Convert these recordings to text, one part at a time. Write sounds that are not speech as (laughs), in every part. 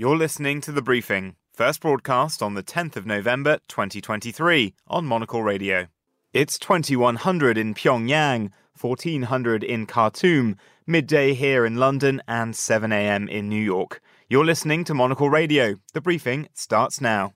You're listening to The Briefing, first broadcast on the 10th of November 2023 on Monocle Radio. It's 2100 in Pyongyang, 1400 in Khartoum, midday here in London, and 7 a.m. in New York. You're listening to Monocle Radio. The briefing starts now.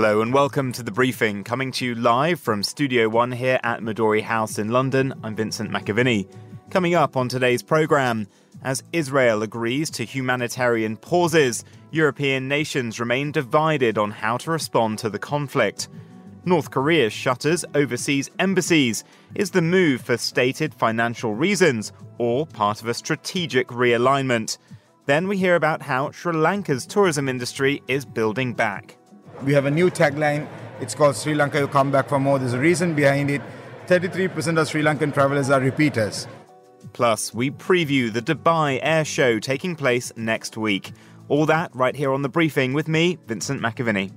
Hello and welcome to the briefing, coming to you live from Studio One here at Midori House in London. I'm Vincent McAviney. Coming up on today's programme, as Israel agrees to humanitarian pauses, European nations remain divided on how to respond to the conflict. North Korea shutters overseas embassies. Is the move for stated financial reasons or part of a strategic realignment? Then we hear about how Sri Lanka's tourism industry is building back. We have a new tagline. It's called Sri Lanka, you come back for more. There's a reason behind it. 33% of Sri Lankan travelers are repeaters. Plus, we preview the Dubai Air Show taking place next week. All that right here on the briefing with me, Vincent McAviney.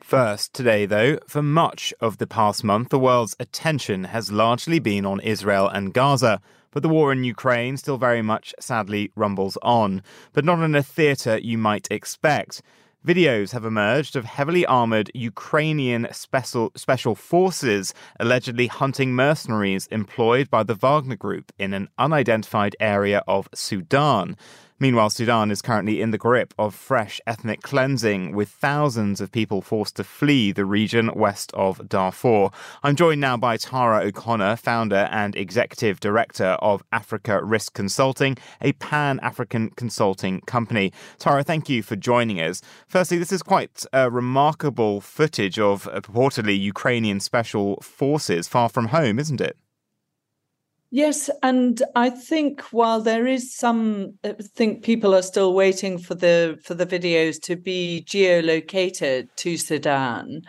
First, today, though, for much of the past month, the world's attention has largely been on Israel and Gaza. But the war in Ukraine still very much, sadly, rumbles on, but not in a theatre you might expect. Videos have emerged of heavily armored Ukrainian special, special forces allegedly hunting mercenaries employed by the Wagner Group in an unidentified area of Sudan. Meanwhile, Sudan is currently in the grip of fresh ethnic cleansing, with thousands of people forced to flee the region west of Darfur. I'm joined now by Tara O'Connor, founder and executive director of Africa Risk Consulting, a pan African consulting company. Tara, thank you for joining us. Firstly, this is quite a remarkable footage of uh, purportedly Ukrainian special forces far from home, isn't it? Yes, and I think while there is some, I think people are still waiting for the for the videos to be geolocated to Sudan,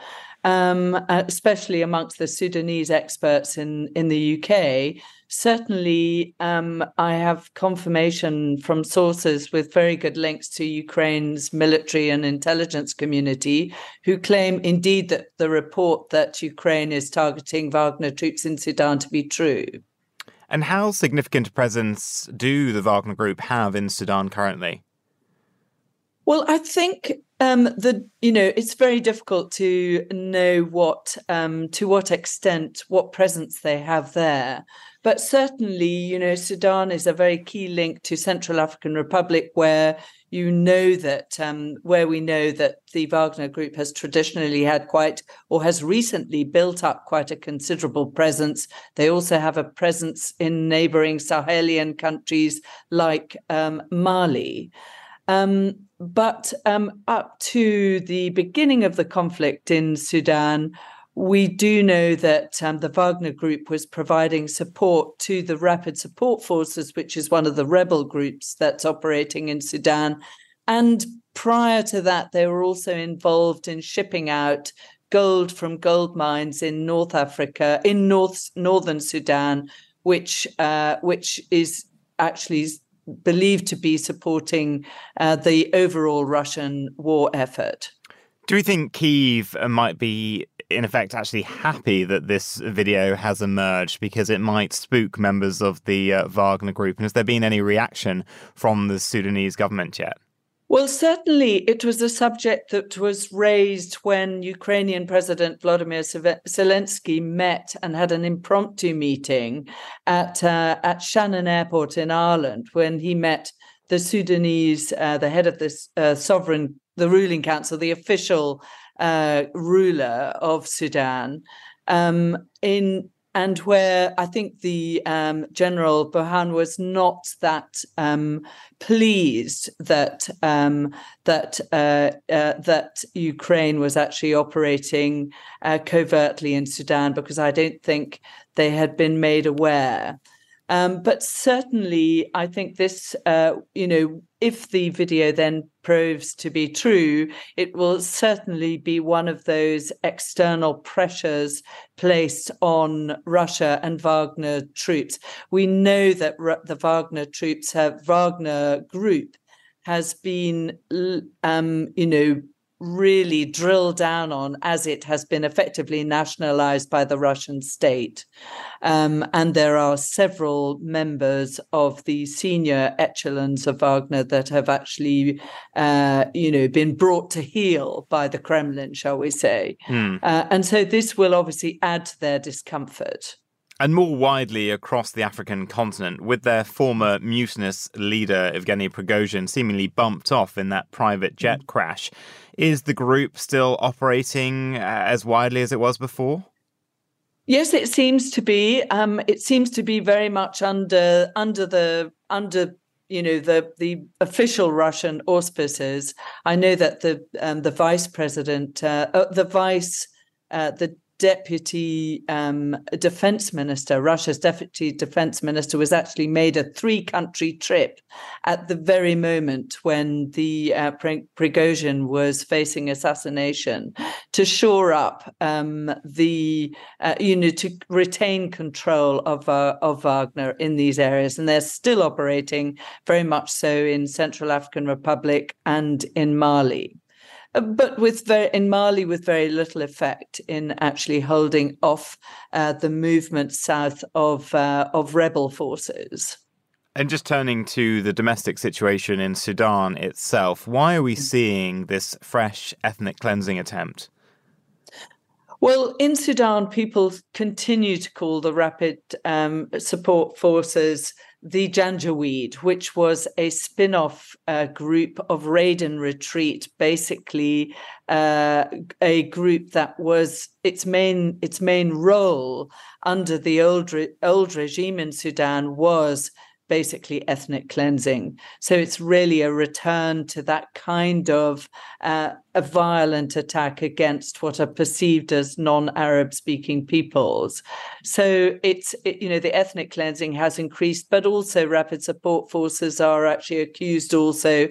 um, especially amongst the Sudanese experts in in the UK. Certainly, um, I have confirmation from sources with very good links to Ukraine's military and intelligence community, who claim indeed that the report that Ukraine is targeting Wagner troops in Sudan to be true. And how significant a presence do the Wagner Group have in Sudan currently? Well, I think um, the you know it's very difficult to know what um, to what extent what presence they have there, but certainly you know Sudan is a very key link to Central African Republic, where you know that um, where we know that the Wagner Group has traditionally had quite or has recently built up quite a considerable presence. They also have a presence in neighboring Sahelian countries like um, Mali. Um, but um, up to the beginning of the conflict in Sudan, we do know that um, the Wagner Group was providing support to the Rapid Support Forces, which is one of the rebel groups that's operating in Sudan. And prior to that, they were also involved in shipping out gold from gold mines in North Africa, in North northern Sudan, which uh, which is actually believed to be supporting uh, the overall Russian war effort. Do we think Kiev might be, in effect, actually happy that this video has emerged because it might spook members of the uh, Wagner group? And has there been any reaction from the Sudanese government yet? Well, certainly it was a subject that was raised when Ukrainian President Vladimir Zelensky met and had an impromptu meeting at uh, at Shannon Airport in Ireland when he met the Sudanese, uh, the head of the uh, sovereign, the ruling council, the official uh, ruler of Sudan. Um, in and where I think the um, General Burhan was not that um, pleased that um, that uh, uh, that Ukraine was actually operating uh, covertly in Sudan because I don't think they had been made aware. Um, but certainly, I think this, uh, you know, if the video then proves to be true, it will certainly be one of those external pressures placed on Russia and Wagner troops. We know that the Wagner troops have Wagner group has been, um, you know, really drill down on as it has been effectively nationalized by the Russian state. Um, and there are several members of the senior echelons of Wagner that have actually, uh, you know, been brought to heel by the Kremlin, shall we say. Mm. Uh, and so this will obviously add to their discomfort and more widely across the African continent, with their former mutinous leader, Evgeny Prigozhin, seemingly bumped off in that private jet mm. crash. Is the group still operating uh, as widely as it was before? Yes, it seems to be. Um, it seems to be very much under under the under you know the the official Russian auspices. I know that the um, the vice president, uh, uh, the vice, uh, the deputy um, defense minister, Russia's deputy defense minister, was actually made a three country trip at the very moment when the uh, Prigozhin was facing assassination to shore up um, the, uh, you know, to retain control of, uh, of Wagner in these areas. And they're still operating very much so in Central African Republic and in Mali. Uh, but with very, in Mali with very little effect in actually holding off uh, the movement south of uh, of rebel forces. And just turning to the domestic situation in Sudan itself, why are we mm. seeing this fresh ethnic cleansing attempt? Well, in Sudan, people continue to call the rapid um, support forces the Janjaweed, which was a spin off uh, group of Raid and Retreat, basically uh, a group that was its main its main role under the old re- old regime in Sudan was basically ethnic cleansing. So it's really a return to that kind of uh, a violent attack against what are perceived as non-Arab speaking peoples. So it's it, you know the ethnic cleansing has increased, but also rapid support forces are actually accused also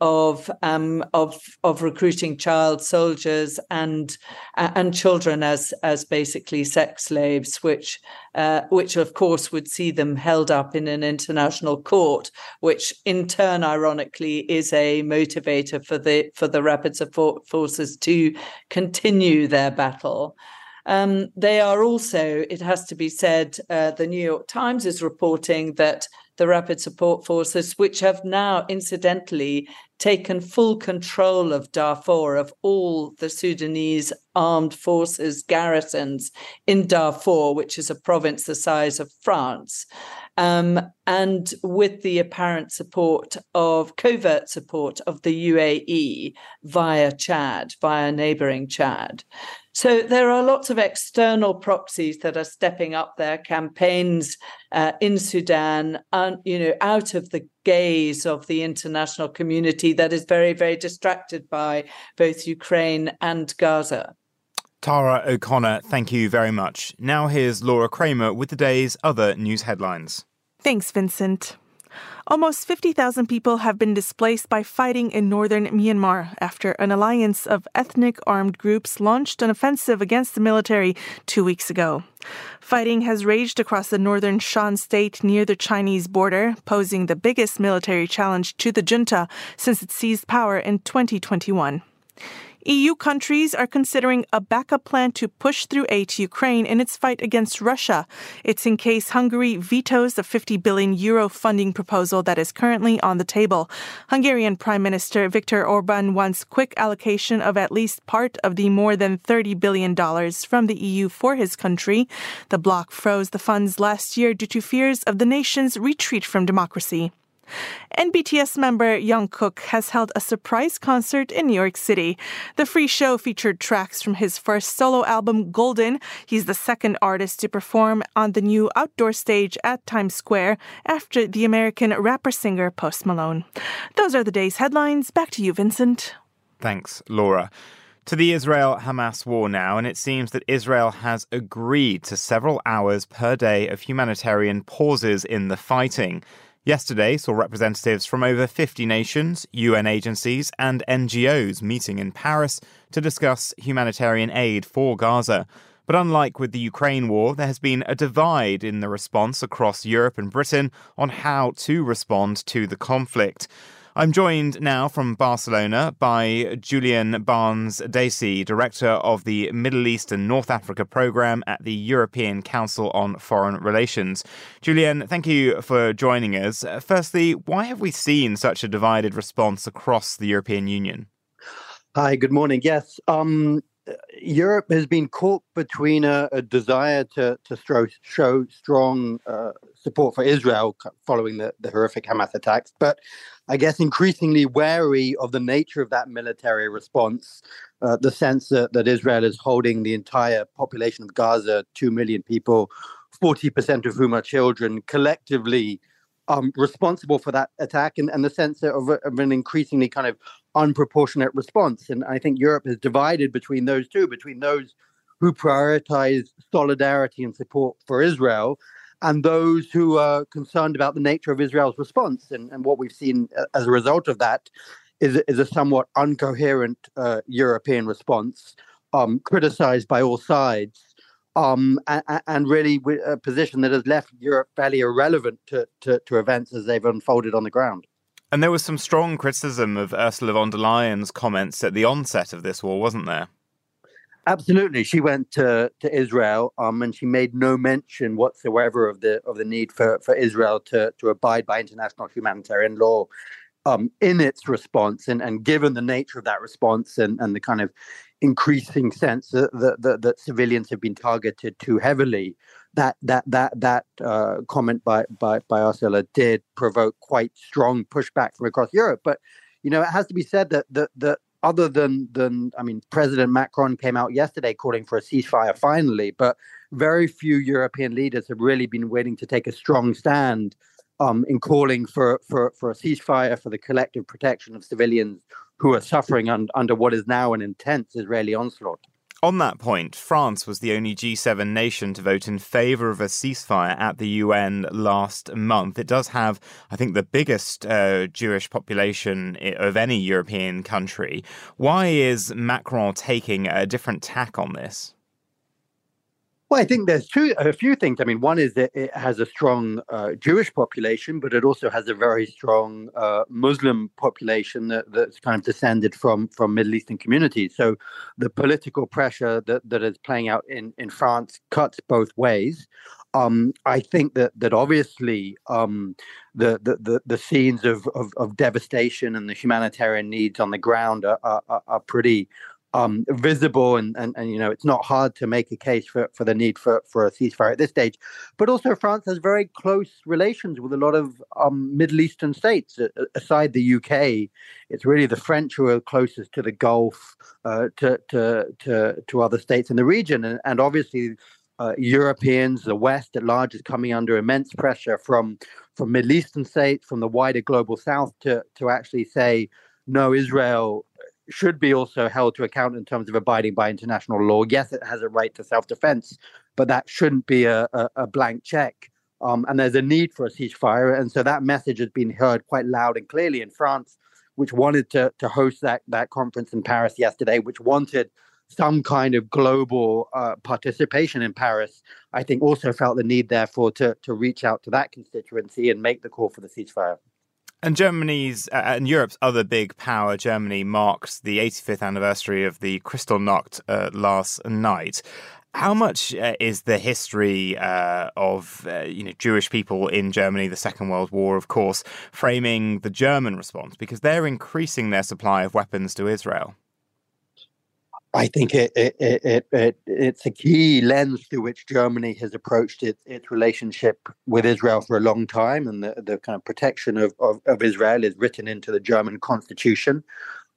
of um, of of recruiting child soldiers and uh, and children as as basically sex slaves, which uh, which of course would see them held up in an international court, which in turn, ironically, is a motivator for the for the rapid support forces to continue their battle. Um, they are also, it has to be said, uh, the New York Times is reporting that the rapid support forces, which have now incidentally taken full control of Darfur, of all the Sudanese armed forces garrisons in Darfur, which is a province the size of France. Um, and with the apparent support of covert support of the UAE via Chad, via neighboring Chad. So there are lots of external proxies that are stepping up their campaigns uh, in Sudan, you know, out of the gaze of the international community that is very, very distracted by both Ukraine and Gaza. Tara O'Connor, thank you very much. Now here's Laura Kramer with the day's other news headlines. Thanks, Vincent. Almost 50,000 people have been displaced by fighting in northern Myanmar after an alliance of ethnic armed groups launched an offensive against the military two weeks ago. Fighting has raged across the northern Shan state near the Chinese border, posing the biggest military challenge to the junta since it seized power in 2021. EU countries are considering a backup plan to push through aid to Ukraine in its fight against Russia. It's in case Hungary vetoes the 50 billion euro funding proposal that is currently on the table. Hungarian Prime Minister Viktor Orban wants quick allocation of at least part of the more than $30 billion from the EU for his country. The bloc froze the funds last year due to fears of the nation's retreat from democracy. And BTS member Jungkook has held a surprise concert in New York City. The free show featured tracks from his first solo album, Golden. He's the second artist to perform on the new outdoor stage at Times Square after the American rapper singer Post Malone. Those are the day's headlines. Back to you, Vincent. Thanks, Laura. To the Israel Hamas war now, and it seems that Israel has agreed to several hours per day of humanitarian pauses in the fighting. Yesterday saw representatives from over 50 nations, UN agencies, and NGOs meeting in Paris to discuss humanitarian aid for Gaza. But unlike with the Ukraine war, there has been a divide in the response across Europe and Britain on how to respond to the conflict. I'm joined now from Barcelona by Julien Barnes-Dacey, Director of the Middle East and North Africa Programme at the European Council on Foreign Relations. Julien, thank you for joining us. Firstly, why have we seen such a divided response across the European Union? Hi, good morning. Yes, um, Europe has been caught between a, a desire to, to show, show strong uh, support for Israel following the, the horrific Hamas attacks, but I guess increasingly wary of the nature of that military response, uh, the sense that, that Israel is holding the entire population of Gaza, 2 million people, 40% of whom are children, collectively um, responsible for that attack, and, and the sense of, of an increasingly kind of unproportionate response. And I think Europe is divided between those two, between those who prioritize solidarity and support for Israel and those who are concerned about the nature of Israel's response. And, and what we've seen uh, as a result of that is, is a somewhat incoherent uh, European response, um, criticized by all sides. Um, and, and, really a position that has left Europe fairly irrelevant to, to, to events as they've unfolded on the ground. And there was some strong criticism of Ursula von der Leyen's comments at the onset of this war, wasn't there? Absolutely, she went to, to Israel, um, and she made no mention whatsoever of the of the need for, for Israel to to abide by international humanitarian law um, in its response. And and given the nature of that response and, and the kind of increasing sense that, that, that civilians have been targeted too heavily, that that that that uh, comment by by by Ursula did provoke quite strong pushback from across Europe. But you know, it has to be said that that that other than than I mean, President Macron came out yesterday calling for a ceasefire finally, but very few European leaders have really been willing to take a strong stand um, in calling for, for for a ceasefire for the collective protection of civilians who are suffering un- under what is now an intense Israeli onslaught. On that point, France was the only G7 nation to vote in favour of a ceasefire at the UN last month. It does have, I think, the biggest uh, Jewish population of any European country. Why is Macron taking a different tack on this? Well, I think there's two, a few things. I mean, one is that it has a strong uh, Jewish population, but it also has a very strong uh, Muslim population that, that's kind of descended from from Middle Eastern communities. So, the political pressure that, that is playing out in, in France cuts both ways. Um, I think that that obviously um, the, the, the the scenes of, of, of devastation and the humanitarian needs on the ground are, are, are pretty um, visible and, and, and you know it's not hard to make a case for, for the need for, for a ceasefire at this stage. But also france has very close relations with a lot of um, middle eastern states aside the uk it's really the french who are closest to the gulf uh, to, to, to, to other states in the region. And, and obviously uh, Europeans, the West at large, is coming under immense pressure from from Middle Eastern states, from the wider global South, to to actually say no, Israel should be also held to account in terms of abiding by international law. Yes, it has a right to self defense, but that shouldn't be a, a, a blank check. Um, and there's a need for a ceasefire. And so that message has been heard quite loud and clearly in France, which wanted to, to host that, that conference in Paris yesterday, which wanted some kind of global uh, participation in Paris, I think also felt the need, therefore, to, to reach out to that constituency and make the call for the ceasefire. And Germany's uh, and Europe's other big power, Germany, marked the 85th anniversary of the Kristallnacht uh, last night. How much uh, is the history uh, of uh, you know Jewish people in Germany, the Second World War, of course, framing the German response because they're increasing their supply of weapons to Israel? I think it, it, it, it, it's a key lens through which Germany has approached its, its relationship with Israel for a long time, and the, the kind of protection of, of, of Israel is written into the German constitution.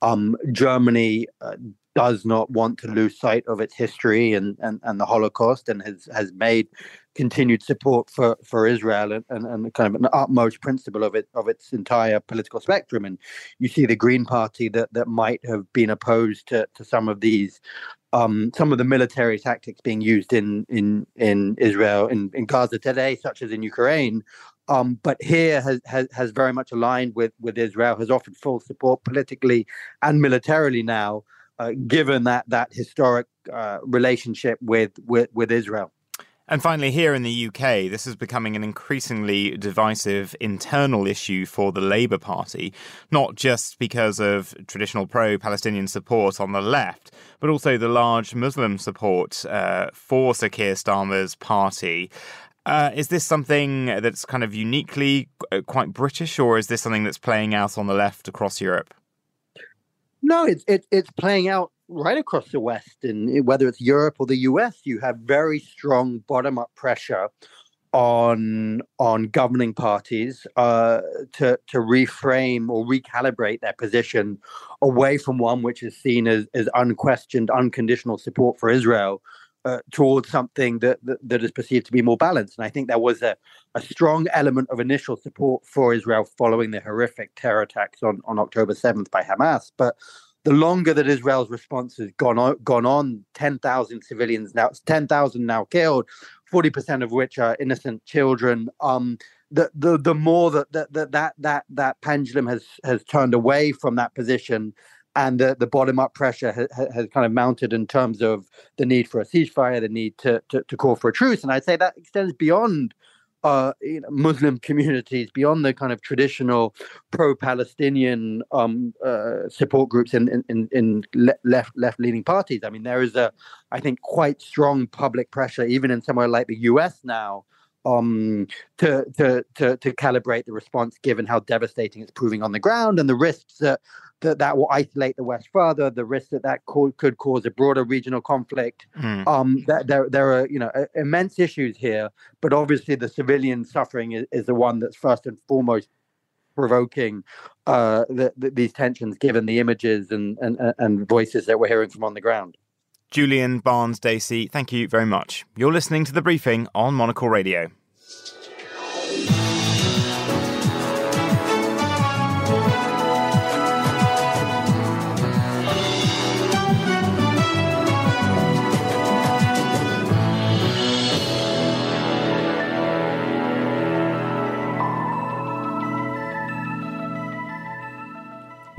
Um, Germany uh, does not want to lose sight of its history and, and, and the Holocaust, and has has made continued support for, for Israel and, and, and kind of an utmost principle of it of its entire political spectrum. And you see the Green Party that that might have been opposed to, to some of these um, some of the military tactics being used in in in Israel in, in Gaza today, such as in Ukraine. Um, but here has, has has very much aligned with with Israel, has offered full support politically and militarily now, uh, given that that historic uh, relationship with, with with Israel. And finally, here in the UK, this is becoming an increasingly divisive internal issue for the Labour Party, not just because of traditional pro Palestinian support on the left, but also the large Muslim support uh, for Sir Keir Starmer's party. Uh, is this something that's kind of uniquely uh, quite British, or is this something that's playing out on the left across Europe? No, it's it, it's playing out right across the West, and whether it's Europe or the US, you have very strong bottom up pressure on on governing parties uh, to to reframe or recalibrate their position away from one which is seen as, as unquestioned, unconditional support for Israel. Uh, towards something that, that, that is perceived to be more balanced, and I think there was a, a strong element of initial support for Israel following the horrific terror attacks on, on October seventh by Hamas. But the longer that Israel's response has gone on, gone on 10,000 civilians now, 10,000 now killed, 40% of which are innocent children. Um, the, the, the more that, that, that, that, that, pendulum has, has turned away from that position and the, the bottom up pressure has, has kind of mounted in terms of the need for a ceasefire, the need to, to, to call for a truce. And I'd say that extends beyond uh, you know, Muslim communities beyond the kind of traditional pro-Palestinian um, uh, support groups in in, in left left leaning parties. I mean, there is a, I think, quite strong public pressure, even in somewhere like the U.S. now, um, to, to to to calibrate the response, given how devastating it's proving on the ground and the risks that that that will isolate the West further, the risk that that co- could cause a broader regional conflict. Mm. Um, that there there are you know immense issues here, but obviously the civilian suffering is, is the one that's first and foremost provoking uh, the, the, these tensions, given the images and, and and voices that we're hearing from on the ground. Julien Barnes-Dacey, thank you very much. You're listening to the briefing on Monocle Radio.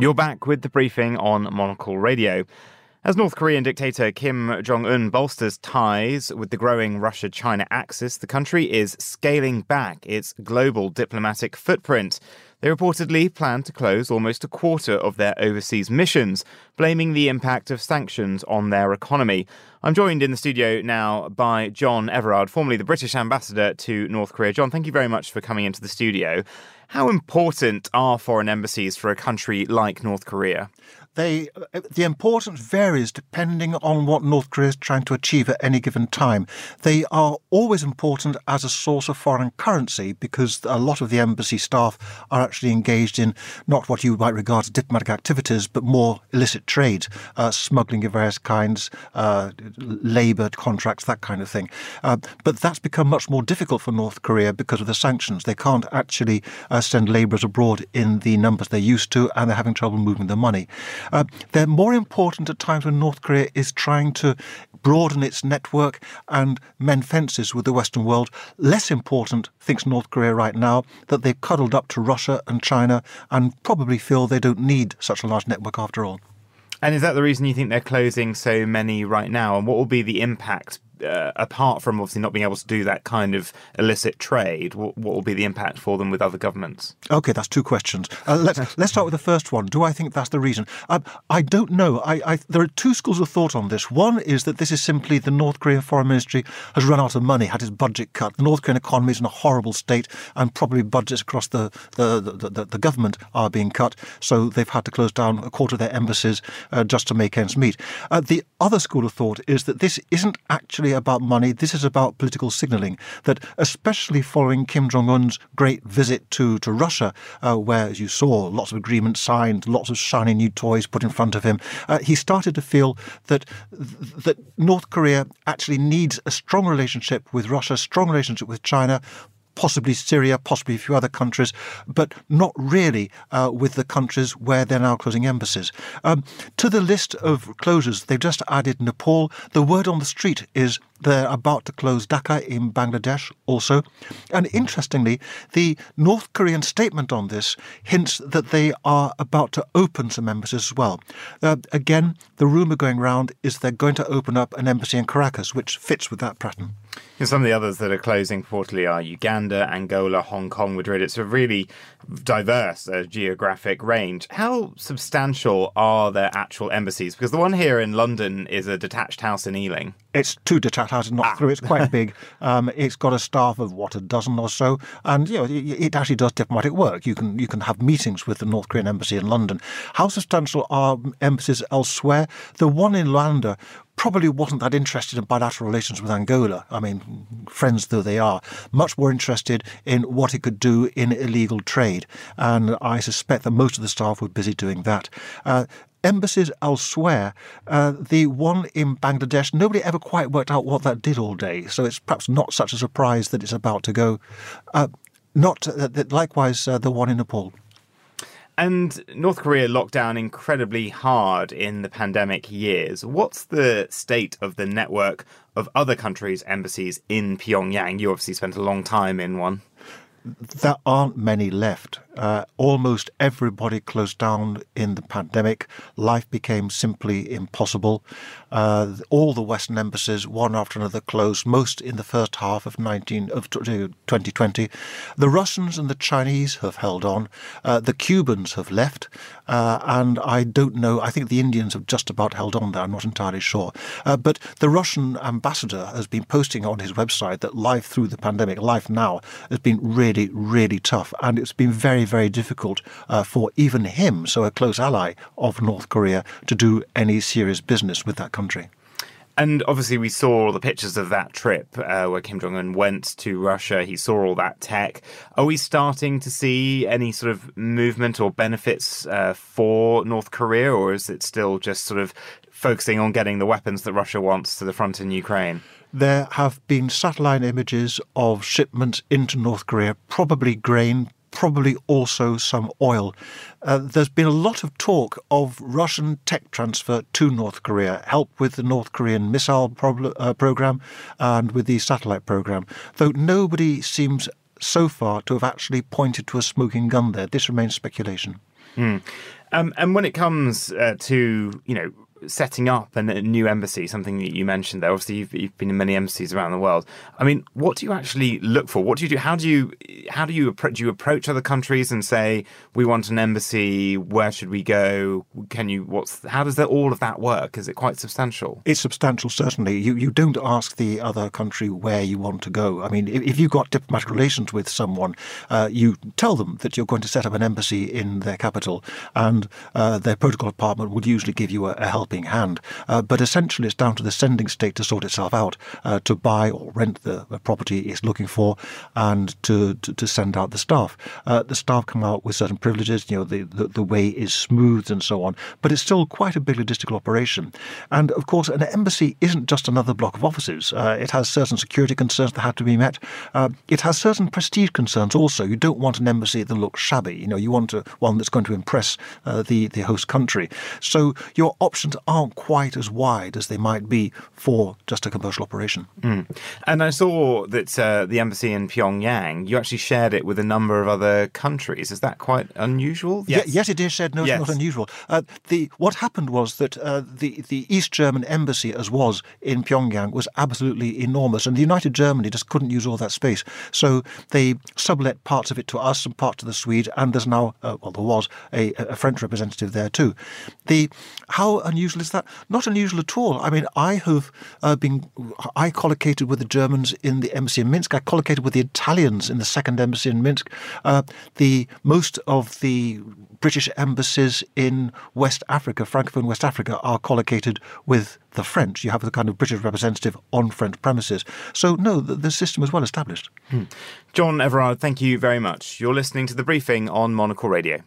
You're back with the briefing on Monocle Radio. As North Korean dictator Kim Jong un bolsters ties with the growing Russia China axis, the country is scaling back its global diplomatic footprint. They reportedly plan to close almost a quarter of their overseas missions, blaming the impact of sanctions on their economy. I'm joined in the studio now by John Everard, formerly the British ambassador to North Korea. John, thank you very much for coming into the studio. How important are foreign embassies for a country like North Korea? They the importance varies depending on what North Korea is trying to achieve at any given time. They are always important as a source of foreign currency because a lot of the embassy staff are actually engaged in not what you might regard as diplomatic activities, but more illicit trade, uh, smuggling of various kinds, uh, labour contracts, that kind of thing. Uh, but that's become much more difficult for North Korea because of the sanctions. They can't actually uh, send labourers abroad in the numbers they used to, and they're having trouble moving the money. Uh, they're more important at times when North Korea is trying to broaden its network and mend fences with the Western world. Less important, thinks North Korea right now, that they've cuddled up to Russia and China and probably feel they don't need such a large network after all. And is that the reason you think they're closing so many right now? And what will be the impact uh, apart from obviously not being able to do that kind of illicit trade, what, what will be the impact for them with other governments? Okay, that's two questions. Uh, let's (laughs) let's start with the first one. Do I think that's the reason? Uh, I don't know. I, I, there are two schools of thought on this. One is that this is simply the North Korean Foreign Ministry has run out of money, had its budget cut. The North Korean economy is in a horrible state, and probably budgets across the the, the, the, the government are being cut. So they've had to close down a quarter of their embassies uh, just to make ends meet. Uh, the other school of thought is that this isn't actually about money. This is about political signaling. That especially following Kim Jong Un's great visit to to Russia, uh, where as you saw lots of agreements signed, lots of shiny new toys put in front of him, uh, he started to feel that that North Korea actually needs a strong relationship with Russia, strong relationship with China, possibly Syria, possibly a few other countries, but not really uh, with the countries where they're now closing embassies. Um, to the list of closures, they've just added Nepal. The word on the street is they're about to close Dhaka in Bangladesh also. And interestingly, the North Korean statement on this hints that they are about to open some embassies as well. Uh, again, the rumour going round is they're going to open up an embassy in Caracas, which fits with that pattern. And some of the others that are closing reportedly are Uganda, Angola, Hong Kong, Madrid. It's a really diverse uh, geographic range. How substantial are their actual embassies? Because the one here in London is a detached house in Ealing. It's two detached ah. through. It's quite (laughs) big. Um, it's got a staff of what a dozen or so, and you know it actually does diplomatic work. You can you can have meetings with the North Korean embassy in London. How substantial are embassies elsewhere? The one in Luanda probably wasn't that interested in bilateral relations with Angola. I mean, friends though they are, much more interested in what it could do in illegal trade. And I suspect that most of the staff were busy doing that. Uh, embassies elsewhere. Uh, the one in Bangladesh, nobody ever quite worked out what that did all day, so it's perhaps not such a surprise that it's about to go. Uh, not uh, likewise uh, the one in Nepal. And North Korea locked down incredibly hard in the pandemic years. What's the state of the network of other countries' embassies in Pyongyang? You obviously spent a long time in one. There aren't many left. Uh, almost everybody closed down in the pandemic. Life became simply impossible. Uh, all the Western embassies, one after another, closed. Most in the first half of 19 of 2020. The Russians and the Chinese have held on. Uh, the Cubans have left, uh, and I don't know. I think the Indians have just about held on there. I'm not entirely sure. Uh, but the Russian ambassador has been posting on his website that life through the pandemic, life now, has been really, really tough, and it's been very very, difficult uh, for even him, so a close ally of North Korea, to do any serious business with that country. And obviously, we saw all the pictures of that trip uh, where Kim Jong un went to Russia. He saw all that tech. Are we starting to see any sort of movement or benefits uh, for North Korea, or is it still just sort of focusing on getting the weapons that Russia wants to the front in Ukraine? There have been satellite images of shipments into North Korea, probably grain, probably also some oil. Uh, there's been a lot of talk of Russian tech transfer to North Korea, help with the North Korean missile prob- uh, program and with the satellite program, though nobody seems so far to have actually pointed to a smoking gun there. This remains speculation. Mm. Um, and when it comes uh, to you know setting up a new embassy, something that you mentioned there. Obviously, you've, you've, been in many embassies around the world. I mean, what do you actually look for? What do you do? How do you how do you approach? Do you approach other countries and say, "We want an embassy. Where should we go? Can you? What's how does that, all of that work? Is it quite substantial? It's substantial, certainly. You you don't ask the other country where you want to go. I mean, if, if you've got diplomatic relations with someone, uh, you tell them that you're going to set up an embassy in their capital, and uh, their protocol department would usually give you a, a help helping hand. Uh, but essentially, it's down to the sending state to sort itself out, uh, to buy or rent the, the, property it's looking for, and to, to, to send out the staff. Uh, the staff come out with certain privileges, you know, the, the, the way is smoothed and so on, but it's still quite a big logistical operation. And of course, an embassy isn't just another block of offices. Uh, it has certain security concerns that have to be met. Uh, it has certain prestige concerns also. You don't want an embassy that looks shabby. You know, you want a, one that's going to impress uh, the, the host country. So your options aren't quite as wide as they might be for just a commercial operation. Mm. And I saw that uh, the embassy in Pyongyang, you actually shared it with a number of other countries. Is that quite unusual? Yes, yes it is shared. No, yes. it's not unusual. Uh, the what happened was that uh, the the East German embassy, as was in Pyongyang, was absolutely enormous, and the United Germany just couldn't use all that space. So they sublet parts of it to us and part to the Swedes, and there's now, uh, well, there was a, a French representative there too. The how unusual unusual is that? Not unusual at all. I mean, I have uh, been, I collocated with the Germans in the embassy in Minsk. I collocated with the Italians in the second embassy in Minsk. Uh, the most of the British embassies in West Africa, Francophone West Africa, are collocated with the French. You have the kind of British representative on French premises. So, no, the, the system is well established. Hmm. John Everard, thank you very much. You're listening to the briefing on Monocle Radio.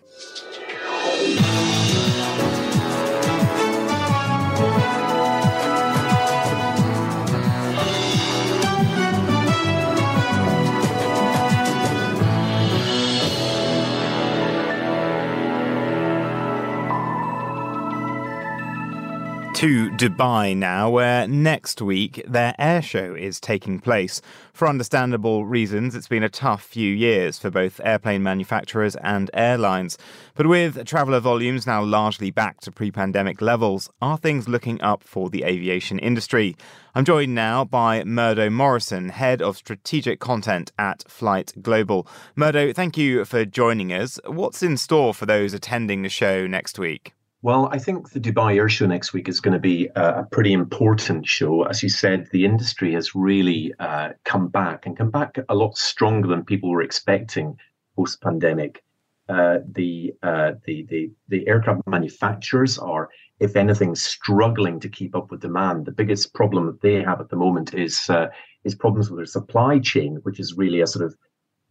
To Dubai now, where next week their air show is taking place. For understandable reasons, it's been a tough few years for both airplane manufacturers and airlines. But with traveller volumes now largely back to pre pandemic levels, are things looking up for the aviation industry? I'm joined now by Murdo Morrison, Head of Strategic Content at Flight Global. Murdo, thank you for joining us. What's in store for those attending the show next week? Well, I think the Dubai Air Show next week is going to be a, pretty important show. As you said, the industry has really uh, come back and come back a lot stronger than people were expecting post pandemic. Uh, the, uh, the the the aircraft manufacturers are, if anything, struggling to keep up with demand. The biggest problem that they have at the moment is uh, is problems with their supply chain, which is really a sort of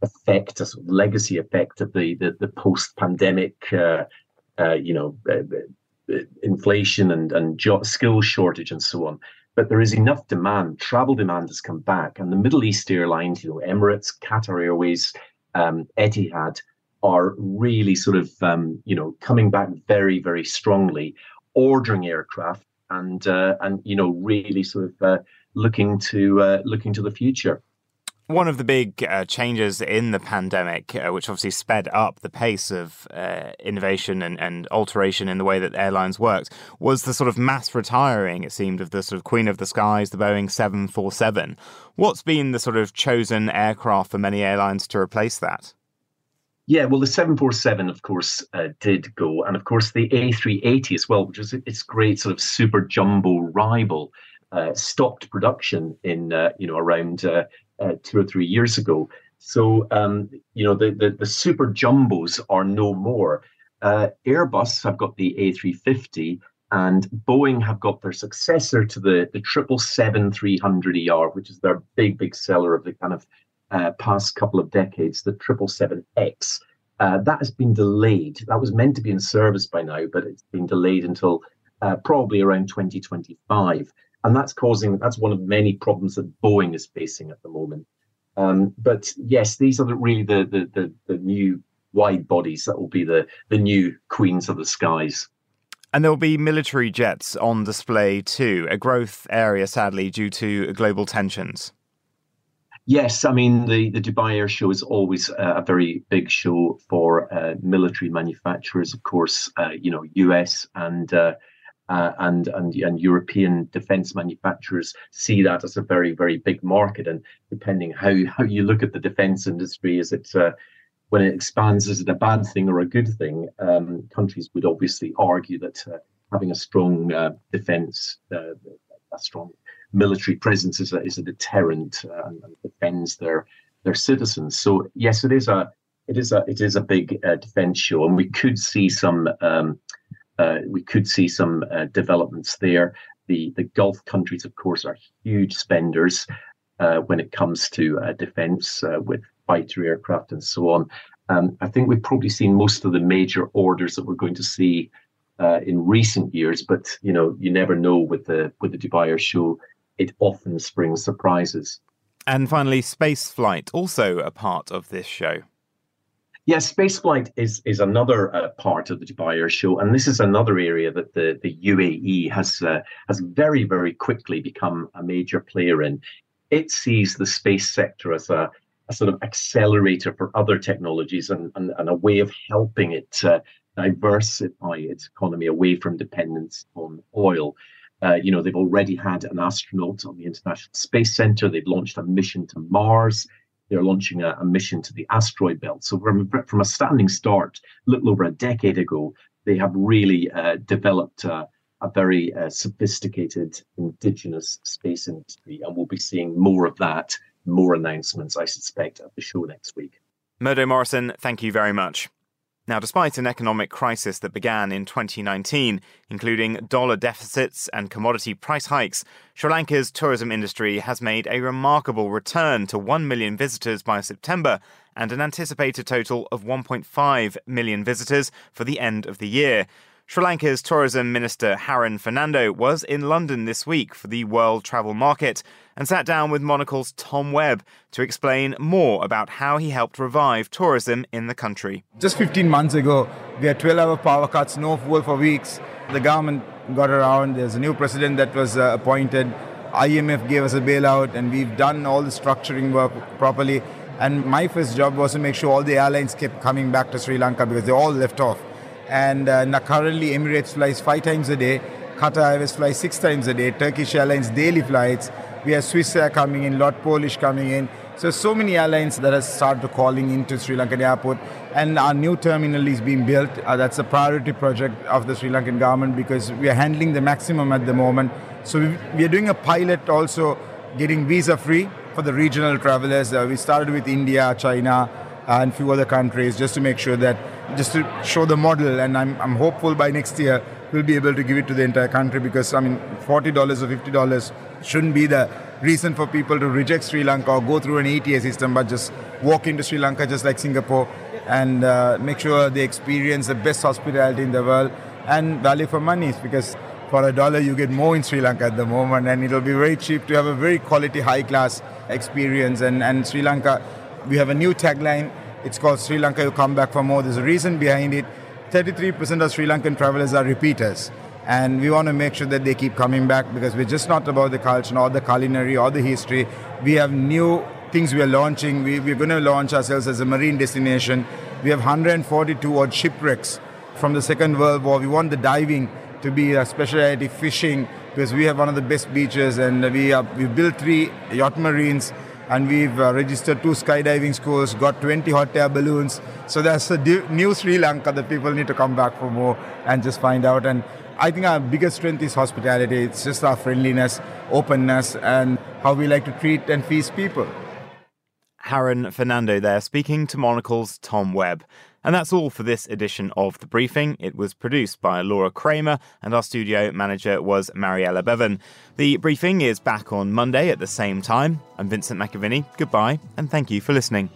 effect, a sort of legacy effect of the the, the post pandemic uh, you know, uh, uh, inflation and and job, skill shortage and so on. But there is enough demand. Travel demand has come back, and the Middle East airlines, you know, Emirates, Qatar Airways, um, Etihad, are really sort of um, you know coming back very very strongly, ordering aircraft and uh, and you know really sort of looking to looking to the future. One of the big uh, changes in the pandemic, uh, which obviously sped up the pace of uh, innovation and, and, alteration in the way that airlines worked, was the sort of mass retiring, it seemed, of the sort of Queen of the Skies, the Boeing 747. What's been the sort of chosen aircraft for many airlines to replace that? Yeah, well, the 747, of course, uh, did go. And of course, the A380 as well, which is its great sort of super jumbo rival, uh, stopped production in, uh, you know, around uh, two or three years ago. So, um, you know, the, the, the, super jumbos are no more. Uh, Airbus have got the A350 and Boeing have got their successor to the, the 777-300ER, which is their big, big seller of the kind of uh, past couple of decades, the 777X. Uh, that has been delayed. That was meant to be in service by now, but it's been delayed until uh, probably around 2025 and that's causing that's one of many problems that Boeing is facing at the moment. Um, but yes, these are the, really the, the, the the new wide bodies that will be the the new queens of the skies. And there will be military jets on display too, a growth area, sadly, due to global tensions. Yes, I mean the, the Dubai Air Show is always a very big show for uh, military manufacturers. Of course, uh, you know US and uh, and, and and European defence manufacturers see that as a very very big market. And depending how how you look at the defence industry, is it uh, when it expands, is it a bad thing or a good thing? Um, countries would obviously argue that uh, having a strong uh, defence, uh, a strong military presence, is a is a deterrent uh, and, and, defends their their citizens. So yes, it is a it is a it is a big defence show, and we could see some. Um, uh, we could see some uh, developments there. The the Gulf countries, of course, are huge spenders uh, when it comes to uh, defence uh, with fighter aircraft and so on. Um, I think we've probably seen most of the major orders that we're going to see uh, in recent years, but you know, you never know with the with the Dubai Air Show. It often springs surprises. And finally, space flight also a part of this show. Yes, spaceflight is is another uh, part of the Dubai Air Show, and this is another area that the the UAE has uh, has very very quickly become a major player in. It sees the space sector as a, a sort of accelerator for other technologies and, and, and a way of helping it uh, diversify its economy away from dependence on oil. Uh, you know, they've already had an astronaut on the International Space Center. They've launched a mission to Mars they're launching a, a, mission to the asteroid belt. So from, from a standing start, a little over a decade ago, they have really uh, developed a a very uh, sophisticated indigenous space industry, and we'll be seeing more of that, more announcements, I suspect, at the show next week. Murdo Morrison, thank you very much. Now, despite an economic crisis that began in 2019, including dollar deficits and commodity price hikes, Sri Lanka's tourism industry has made a remarkable return to 1 million visitors by September and an anticipated total of 1.5 million visitors for the end of the year. Sri Lanka's tourism minister Harin Fernando was in London this week for the World Travel Market and sat down with Monocle's Tom Webb to explain more about how he helped revive tourism in the country. Just 15 months ago, we had 12 hour power cuts, no fuel for weeks. The government got around, there's a new president that was uh, appointed. IMF gave us a bailout, and we've done all the structuring work properly. And my first job was to make sure all the airlines kept coming back to Sri Lanka because they all left off. And uh, currently, Emirates flies five times a day, Qatar Airways flies six times a day, Turkish Airlines daily flights. We have Swiss Air coming in, lot Polish coming in. So, so many airlines that have started calling into Sri Lankan airport. And our new terminal is being built. Uh, that's a priority project of the Sri Lankan government because we are handling the maximum at the moment. So, we, are doing a pilot also getting visa free for the regional travelers. Uh, we started with India, China, and a few other countries just to make sure that, just to show the model. And I'm, I'm hopeful by next year we'll be able to give it to the entire country because, I mean, $40 or $50 shouldn't be the reason for people to reject Sri Lanka or go through an ETA system, but just walk into Sri Lanka just like Singapore and uh, make sure they experience the best hospitality in the world and value for money because for a dollar you get more in Sri Lanka at the moment and it'll be very cheap to have a very quality high class experience and, and Sri Lanka we have a new tagline. It's called Sri Lanka, you come back for more. There's a reason behind it. 33% of Sri Lankan travelers are repeaters. And we want to make sure that they keep coming back because we're just not about the culture or the culinary or the history. We have new things we are launching. We, we're going to launch ourselves as a marine destination. We have 142 odd shipwrecks from the Second World War. We want the diving to be a specialty, fishing, because we have one of the best beaches and we, are, we built three yacht marines and we've uh, registered two skydiving schools, got 20 hot air balloons. So that's a new Sri Lanka that people need to come back for more and just find out. And I think our biggest strength is hospitality. It's just our friendliness, openness, and how we like to treat and feast people. Harin Fernando there speaking to Monocle's Tom Webb. And that's all for this edition of The Briefing. It was produced by Laura Kramer, and our studio manager was Mariella Bevan. The Briefing is back on Monday at the same time. I'm Vincent McAviney. Goodbye, and thank you for listening.